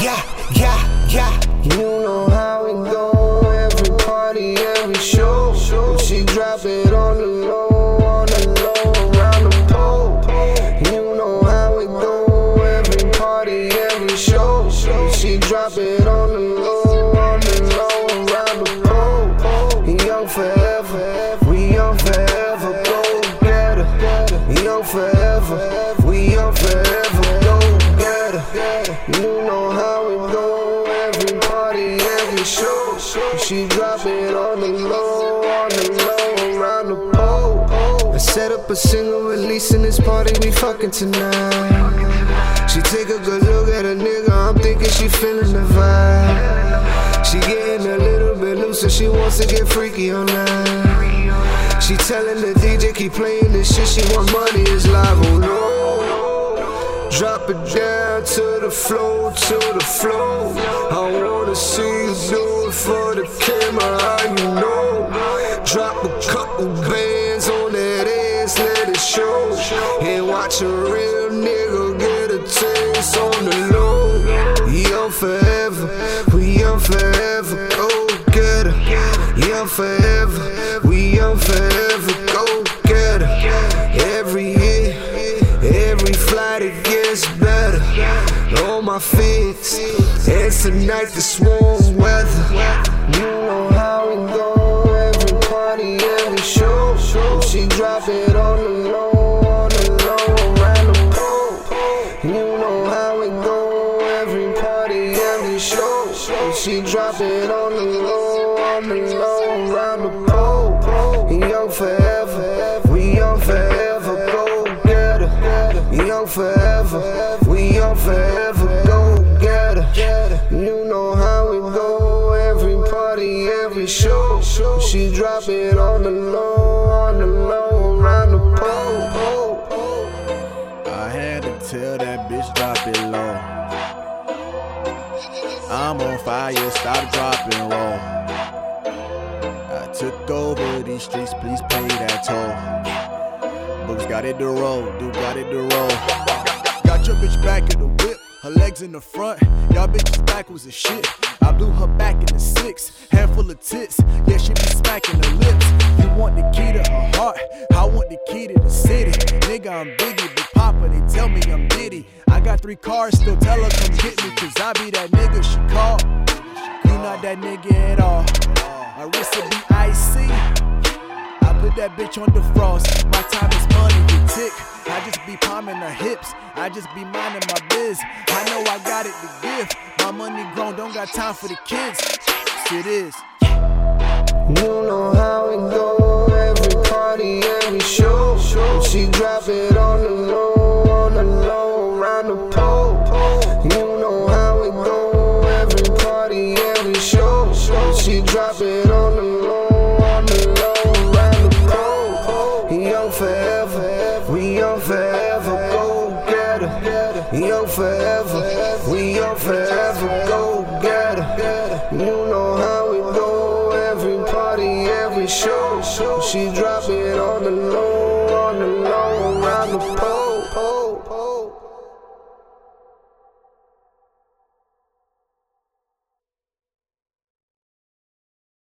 yeah, yeah, yeah. You know how it go. Every party, every show. She drop it on the low, on the low, around the pole. You know how it go. Every party, every show. She drop it on the low, on the low, around the pole. Young forever, we young forever. Go get her. Young forever, we young forever. Go get her. You know She drop it on the low, on the low, around the pole. I set up a single release in this party, we fucking tonight. She take a good look at a nigga, I'm thinking she feeling the vibe. She getting a little bit looser, she wants to get freaky on night. She telling the DJ keep playing this shit, she want money, it's live, oh no. Drop it down to the floor, to the floor. I wanna see you do it for the camera, how you know? Drop a couple bands on that ass, let it show. And watch a real nigga get a taste on the low. Young forever, we young forever, go get her. Young forever, we young forever, and night the warm weather. You know how it go, every party, every show. She drop it on the low, on the low, around the pole. You know how it go, every party, every show. She drop it on the low, on the low, around the pole. Young forever, we young forever, go get her. Young forever, we young forever, show. She drop it on the low, on the low, around the pole. I had to tell that bitch drop it low. I'm on fire, stop, dropping roll. I took over these streets, please pay that toll. Books got it to roll, do got it to roll. Got your bitch back in the whip, her legs in the front. Y'all bitches back was a shit. I blew her back in the six, handful of tits. Yeah, she be smacking her lips. You want the key to her heart, I want the key to the city. Nigga, I'm Biggie, but Papa, they tell me I'm Diddy. I got three cars, still tell her come get me, cause I be that nigga she called. You not that nigga at all. My wrist will be icy. I put that bitch on the frost. My time is money, the tick. I just be palming her hips. I just be minding my biz. I know I got it to give. My money grown, don't got time for the kids. Shit is. You know how it go, every party, every show. She drop it on the low, on the low, around the pole. You know how it go, every party, every show. She drop it on the low, on the low, around the pole. Young forever, we young forever, go get her. Young forever, we young forever, go get her weekly show. She drop it on the low, on the low.